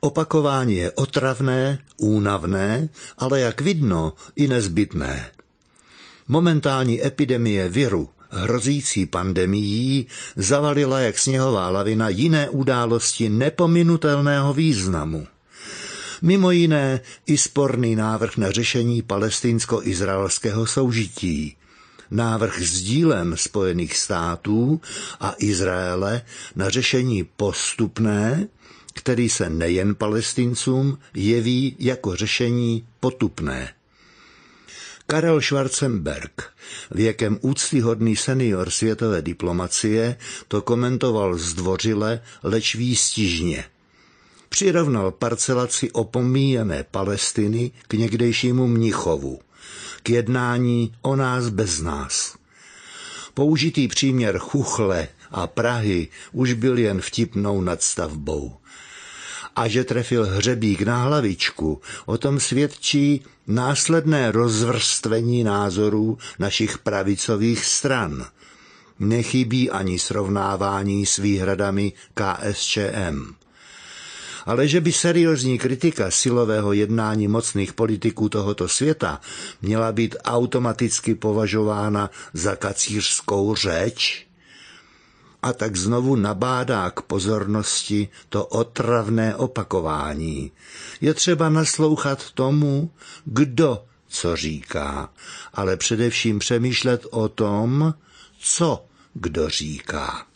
Opakování je otravné, únavné, ale jak vidno i nezbytné. Momentální epidemie viru, hrozící pandemií, zavalila jak sněhová lavina jiné události nepominutelného významu. Mimo jiné i sporný návrh na řešení palestinsko-izraelského soužití, návrh s dílem Spojených států a Izraele na řešení postupné, který se nejen palestincům jeví jako řešení potupné. Karel Schwarzenberg, věkem úctyhodný senior světové diplomacie, to komentoval zdvořile, leč výstižně. Přirovnal parcelaci opomíjené Palestiny k někdejšímu Mnichovu, k jednání o nás bez nás. Použitý příměr Chuchle a Prahy už byl jen vtipnou nadstavbou a že trefil hřebík na hlavičku, o tom svědčí následné rozvrstvení názorů našich pravicových stran. Nechybí ani srovnávání s výhradami KSČM. Ale že by seriózní kritika silového jednání mocných politiků tohoto světa měla být automaticky považována za kacířskou řeč, a tak znovu nabádá k pozornosti to otravné opakování. Je třeba naslouchat tomu, kdo co říká, ale především přemýšlet o tom, co kdo říká.